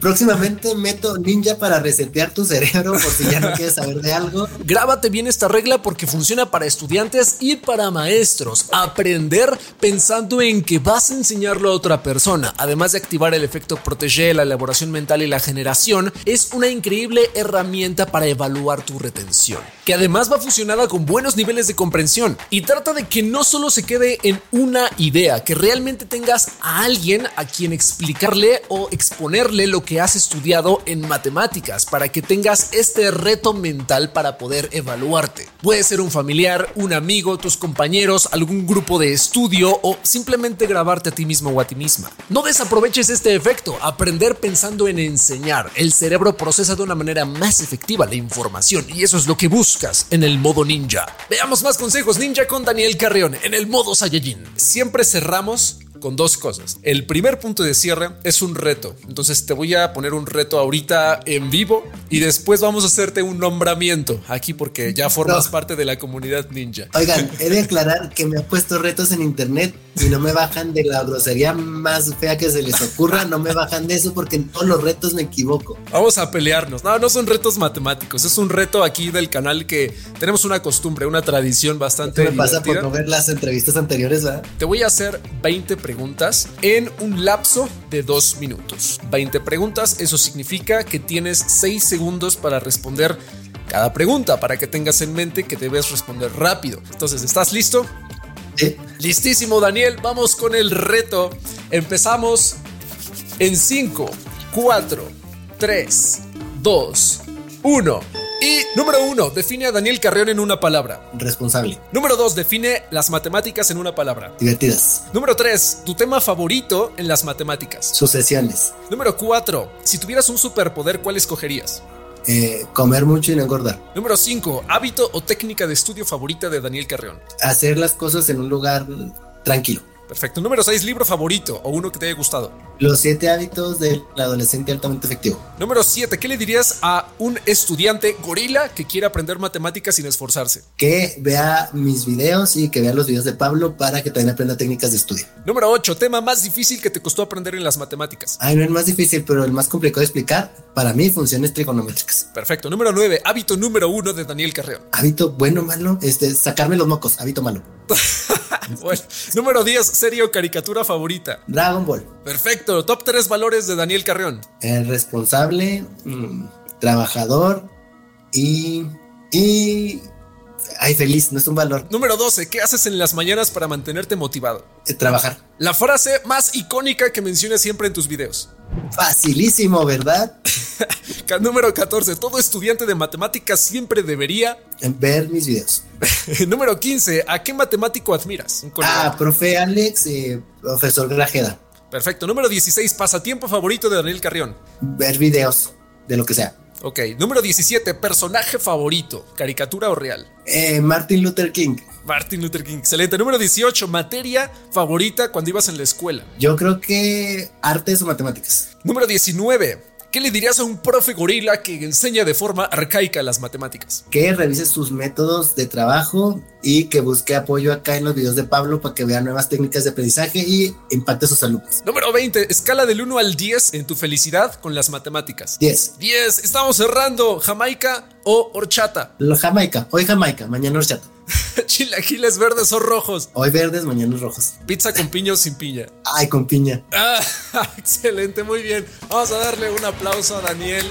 Próximamente meto ninja para resetear tu cerebro por ya no quieres saber de algo. Grábate bien esta regla porque funciona para estudiantes y para maestros. Aprender pensando en que vas a enseñarlo a otra persona, además de activar el efecto protege, la elaboración mental y la generación, es una increíble herramienta para evaluar tu retención, que además va fusionada con buenos niveles de comprensión y trata de que no solo se quede en una idea, que realmente tengas a alguien a quien explicarle o exponerle lo que has estudiado en matemáticas para que tengas este reto mental para poder evaluarte. Puede ser un familiar, un amigo, tus compañeros, algún grupo de estudio o simplemente grabarte a ti mismo o a ti misma. No desaproveches este efecto, aprender pensando en enseñar. El cerebro procesa de una manera más efectiva la información y eso es lo que buscas en el modo ninja. Veamos más consejos ninja con Daniel Carrión en el modo Saiyajin. Siempre cerramos con dos cosas. El primer punto de cierre es un reto. Entonces te voy a poner un reto ahorita en vivo y después vamos a hacerte un nombramiento aquí porque ya formas No. parte de la comunidad ninja. Oigan, he de aclarar que me he puesto retos en internet y no me bajan de la grosería más fea que se les ocurra, no me bajan de eso porque en todos los retos me equivoco. Vamos a pelearnos. No, no son retos matemáticos. Es un reto aquí del canal que tenemos una costumbre, una tradición bastante me pasa por no ver las entrevistas anteriores, ¿verdad? Te voy a hacer 20 preguntas en un lapso de dos minutos. 20 preguntas, eso significa que tienes 6 segundos para responder cada pregunta, para que tengas en mente que debes responder rápido. Entonces, ¿estás listo? Sí. Listísimo, Daniel. Vamos con el reto. Empezamos en 5, 4, 3, 2, 1. Y número 1, define a Daniel Carrión en una palabra. Responsable, Número 2, define las matemáticas en una palabra. divertidas, Número 3, tu tema favorito en las matemáticas. sucesiones, Número 4, si tuvieras un superpoder, ¿cuál escogerías? eh, comer mucho y no engordar, Número 5, hábito o técnica de estudio favorita de Daniel Carrión. hacer las cosas en un lugar tranquilo. Perfecto. Número 6, libro favorito o uno que te haya gustado. Los siete hábitos del adolescente altamente efectivo. Número 7, ¿qué le dirías a un estudiante gorila que quiere aprender matemáticas sin esforzarse? Que vea mis videos y que vea los videos de Pablo para que también aprenda técnicas de estudio. Número 8, tema más difícil que te costó aprender en las matemáticas. Ay, no es más difícil, pero el más complicado de explicar, para mí, funciones trigonométricas. Perfecto. Número 9, hábito número 1 de Daniel Carreón. Hábito bueno, malo, este, sacarme los mocos, hábito malo. *laughs* *laughs* Bueno, número 10, serie o caricatura favorita. Dragon Ball, Perfecto. Top 3 valores de Daniel Carreón. el responsable, mm, trabajador y. y. Ay, feliz, no es un valor. Número 12, ¿qué haces en las mañanas para mantenerte motivado? Eh, trabajar. La frase más icónica que mencionas siempre en tus videos. Facilísimo, ¿verdad? *laughs* Número 14, todo estudiante de matemáticas siempre debería. Ver mis videos. *laughs* Número 15, ¿a qué matemático admiras? Ah, profe Alex, eh, profesor Grajeda. Perfecto. Número 16, pasatiempo favorito de Daniel Carrión. Ver videos de lo que sea. Ok. Número 17, personaje favorito, caricatura o real. Eh, Martin Luther King. Martin Luther King. Excelente. Número 18, materia favorita cuando ibas en la escuela. Yo creo que artes o matemáticas. Número 19, ¿qué le dirías a un profe gorila que enseña de forma arcaica las matemáticas? Que revise sus métodos de trabajo y que busque apoyo acá en los videos de Pablo para que vea nuevas técnicas de aprendizaje y impacte a sus alumnos. Número 20, escala del 1 al 10 en tu felicidad con las matemáticas. 10. 10, estamos cerrando. Jamaica o horchata. Lo Jamaica. Hoy Jamaica, mañana horchata. *laughs* Chilaquiles verdes o rojos. Hoy verdes, mañana rojos. Pizza con piña o sin piña. Ay, con piña. Ah, *laughs* excelente, muy bien. Vamos a darle un aplauso a Daniel.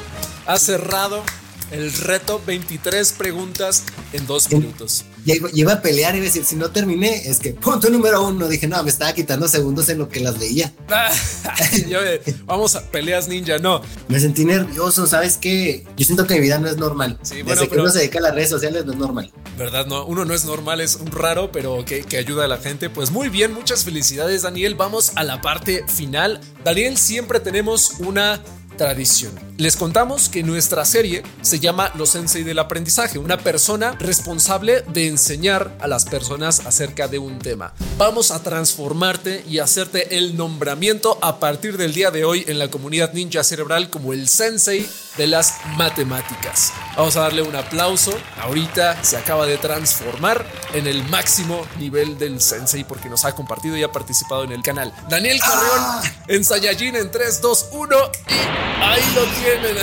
Ha cerrado el reto 23 preguntas en dos minutos. Ya iba, ya iba a pelear y iba a decir, si no terminé, es que punto número uno. Dije, no, me estaba quitando segundos en lo que las *laughs* yo, eh, vamos a peleas ninja, no. Me sentí nervioso, ¿sabes qué? Yo siento que mi vida no es normal. Sí, Desde bueno, que uno se dedica a las redes sociales no es normal. ¿verdad? No, uno no es normal, es un raro, pero que, que ayuda a la gente. Pues muy bien, muchas felicidades, Daniel. Vamos a la parte final. Daniel, siempre tenemos una tradición. Les contamos que nuestra serie se llama Los Sensei del Aprendizaje, una persona responsable de enseñar a las personas acerca de un tema. Vamos a transformarte y hacerte el nombramiento a partir del día de hoy en la comunidad ninja cerebral como el Sensei de las matemáticas. Vamos a darle un aplauso. Ahorita se acaba de transformar en el máximo nivel del Sensei porque nos ha compartido y ha participado en el canal. Daniel Carreón en Saiyajin en 3, 2, 1 y ahí lo tienen.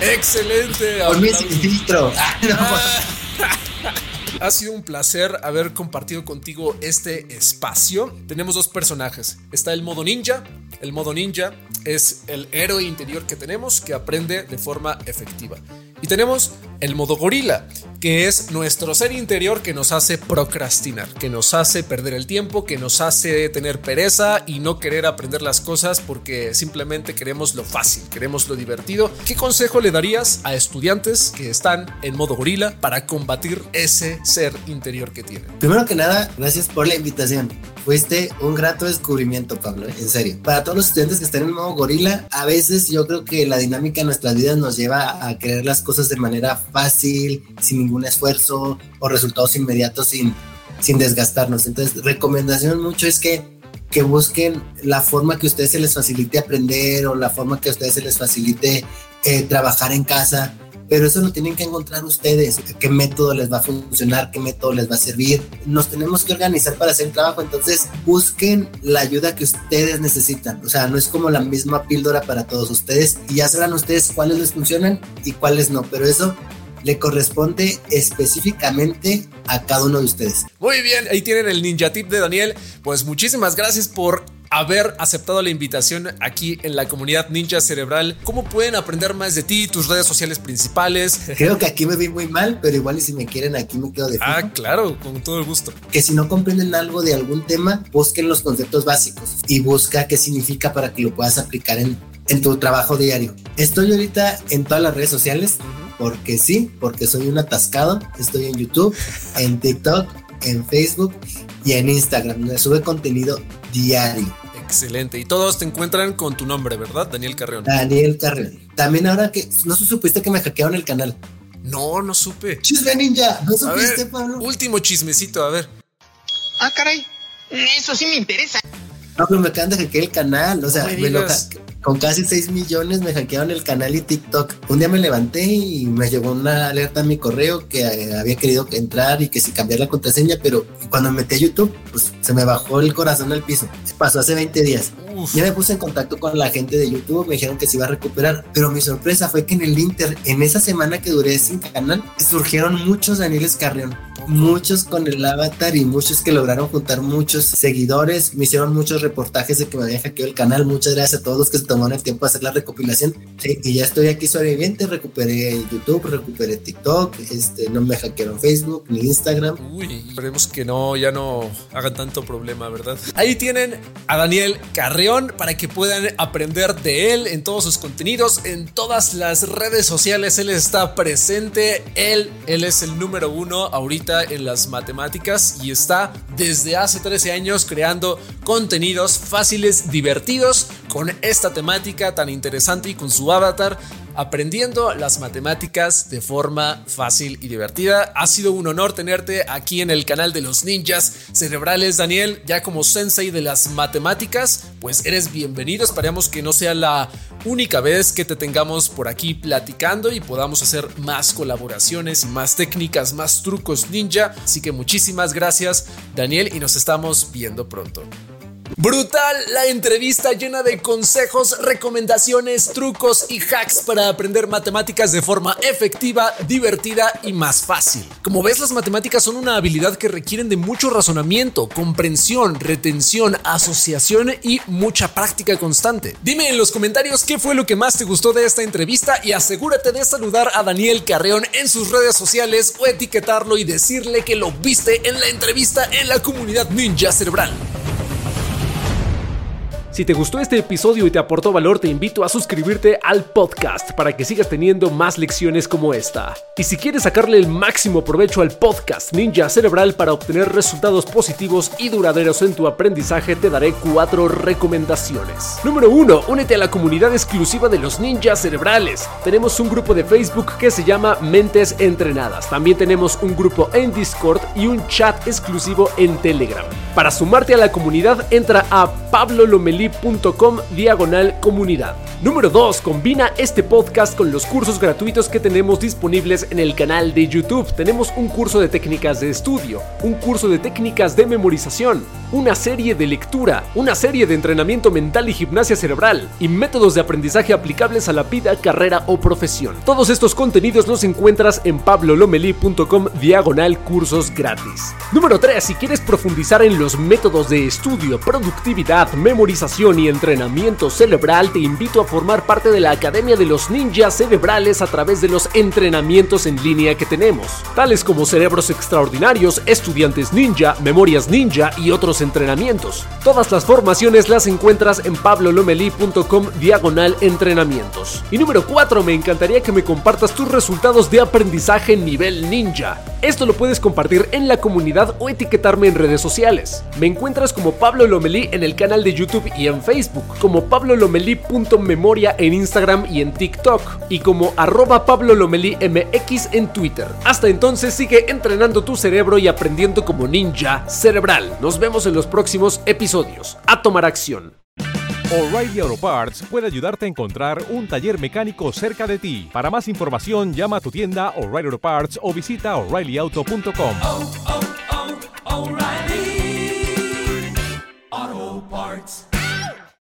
Excelente. Aplauso. sin filtro. Ah, *laughs* no, Ha sido un placer haber compartido contigo este espacio. Tenemos dos personajes. Está el modo ninja. El modo ninja es el héroe interior que tenemos que aprende de forma efectiva. Y tenemos el modo gorila, que es nuestro ser interior que nos hace procrastinar, que nos hace perder el tiempo, que nos hace tener pereza y no querer aprender las cosas porque simplemente queremos lo fácil, queremos lo divertido. ¿Qué consejo le darías a estudiantes que están en modo gorila para combatir ese ser interior que tienen? Primero que nada, gracias por la invitación. Fuiste un grato descubrimiento, Pablo, en serio. Para todos los estudiantes que están en modo gorila, a veces yo creo que la dinámica de nuestras vidas nos lleva a querer las cosas de manera fácil, sin ningún esfuerzo o resultados inmediatos sin, sin desgastarnos. Entonces, recomendación mucho es que que busquen la forma que a ustedes se les facilite aprender o la forma que a ustedes se les facilite eh, trabajar en casa pero eso lo tienen que encontrar ustedes, qué método les va a funcionar, qué método les va a servir. Nos tenemos que organizar para hacer el trabajo, entonces busquen la ayuda que ustedes necesitan. O sea, no es como la misma píldora para todos ustedes y ya sabrán ustedes cuáles les funcionan y cuáles no, pero eso le corresponde específicamente a cada uno de ustedes. Muy bien, ahí tienen el ninja tip de Daniel. Pues muchísimas gracias por haber aceptado la invitación aquí en la comunidad Ninja Cerebral. ¿Cómo pueden aprender más de ti, tus redes sociales principales? *laughs* Creo que aquí me vi muy mal, pero igual y si me quieren aquí me quedo de fijo. Ah, claro, con todo el gusto. Que si no comprenden algo de algún tema, busquen los conceptos básicos y busca qué significa para que lo puedas aplicar en, en tu trabajo diario. Estoy ahorita en todas las redes sociales, porque sí, porque soy un atascado. Estoy en YouTube, en *laughs* TikTok, en Facebook y en Instagram, donde sube contenido diario. Excelente. Y todos te encuentran con tu nombre, ¿verdad? Daniel Carreón. Daniel Carreón. También ahora que no supiste que me hackearon el canal. No, no supe. Chisme Ninja, ¿no A supiste, ver, Pablo? último chismecito, a ver. Ah, caray. Eso sí me interesa. No, pero me acaban de hackear el canal. O sea, No me me lo. Con casi 6 millones me hackearon el canal y TikTok. Un día me levanté y me llegó una alerta a mi correo que eh, había querido entrar y que si cambiar la contraseña, pero cuando me metí a YouTube, pues se me bajó el corazón al piso. Pasó hace 20 días. Uf. Ya me puse en contacto con la gente de YouTube, me dijeron que se iba a recuperar, pero mi sorpresa fue que en el Inter, en esa semana que duré sin canal, surgieron muchos Danieles Carrión, muchos con el avatar y muchos que lograron juntar muchos seguidores, me hicieron muchos reportajes de que me habían hackeado el canal, muchas gracias a todos los que se tomaron el tiempo de hacer la recopilación, y ya estoy aquí sobreviviente, recuperé YouTube, recuperé TikTok, este, no me hackearon Facebook ni Instagram, Uy, esperemos que no, ya no hagan tanto problema, ¿verdad? Ahí tienen a Daniel Carreón para que puedan aprender de él en todos sus contenidos, en todas las redes sociales. Él está presente. Él, él es el número uno ahorita en las matemáticas y está desde hace 13 años creando contenidos fáciles, divertidos, con esta temática tan interesante y con su avatar aprendiendo las matemáticas de forma fácil y divertida. Ha sido un honor tenerte aquí en el canal de los ninjas cerebrales, Daniel, ya como sensei de las matemáticas, pues eres bienvenido. Esperemos que no sea la única vez que te tengamos por aquí platicando y podamos hacer más colaboraciones y más técnicas, más trucos ninja. Así que muchísimas gracias, Daniel, y nos estamos viendo pronto. Brutal la entrevista llena de consejos, recomendaciones, trucos y hacks para aprender matemáticas de forma efectiva, divertida y más fácil. Como ves, las matemáticas son una habilidad que requieren de mucho razonamiento, comprensión, retención, asociación y mucha práctica constante. Dime en los comentarios qué fue lo que más te gustó de esta entrevista y asegúrate de saludar a Daniel Carreón en sus redes sociales o etiquetarlo y decirle que lo viste en la entrevista en la comunidad Ninja Cerebral. Si te gustó este episodio y te aportó valor, te invito a suscribirte al podcast para que sigas teniendo más lecciones como esta. Y si quieres sacarle el máximo provecho al podcast Ninja Cerebral para obtener resultados positivos y duraderos en tu aprendizaje, te daré cuatro recomendaciones. Número 1. Únete a la comunidad exclusiva de los ninjas cerebrales. Tenemos un grupo de Facebook que se llama Mentes Entrenadas. También tenemos un grupo en Discord y un chat exclusivo en Telegram. Para sumarte a la comunidad, entra a pablolomeli.com diagonal comunidad. Número 2. Combina este podcast con los cursos gratuitos que tenemos disponibles en el canal de YouTube. Tenemos un curso de técnicas de estudio, un curso de técnicas de memorización, una serie de lectura, una serie de entrenamiento mental y gimnasia cerebral y métodos de aprendizaje aplicables a la vida, carrera o profesión. Todos estos contenidos los encuentras en pablolomeli.com diagonal cursos gratis. Número 3. Si quieres profundizar en los métodos de estudio, productividad, memorización y entrenamiento cerebral, te invito a formar parte de la Academia de los Ninjas Cerebrales a través de los entrenamientos en línea que tenemos, tales como cerebros extraordinarios, estudiantes ninja, memorias ninja y otros entrenamientos. Todas las formaciones las encuentras en pablolomeli.com diagonal entrenamientos. Y número 4, me encantaría que me compartas tus resultados de aprendizaje nivel ninja. Esto lo puedes compartir en la comunidad o etiquetarme en redes sociales. Me encuentras como Pablo Lomelí en el canal de YouTube y en Facebook, como pablolomeli.memoria en Instagram y en TikTok, y como arroba Pablo Lomelí MX en Twitter. Hasta entonces sigue entrenando tu cerebro y aprendiendo como ninja cerebral. Nos vemos en en los próximos episodios. A tomar acción. O'Reilly Auto Parts puede ayudarte a encontrar un taller mecánico cerca de ti. Para más información, llama a tu tienda O'Reilly Auto Parts o visita oreillyauto.com.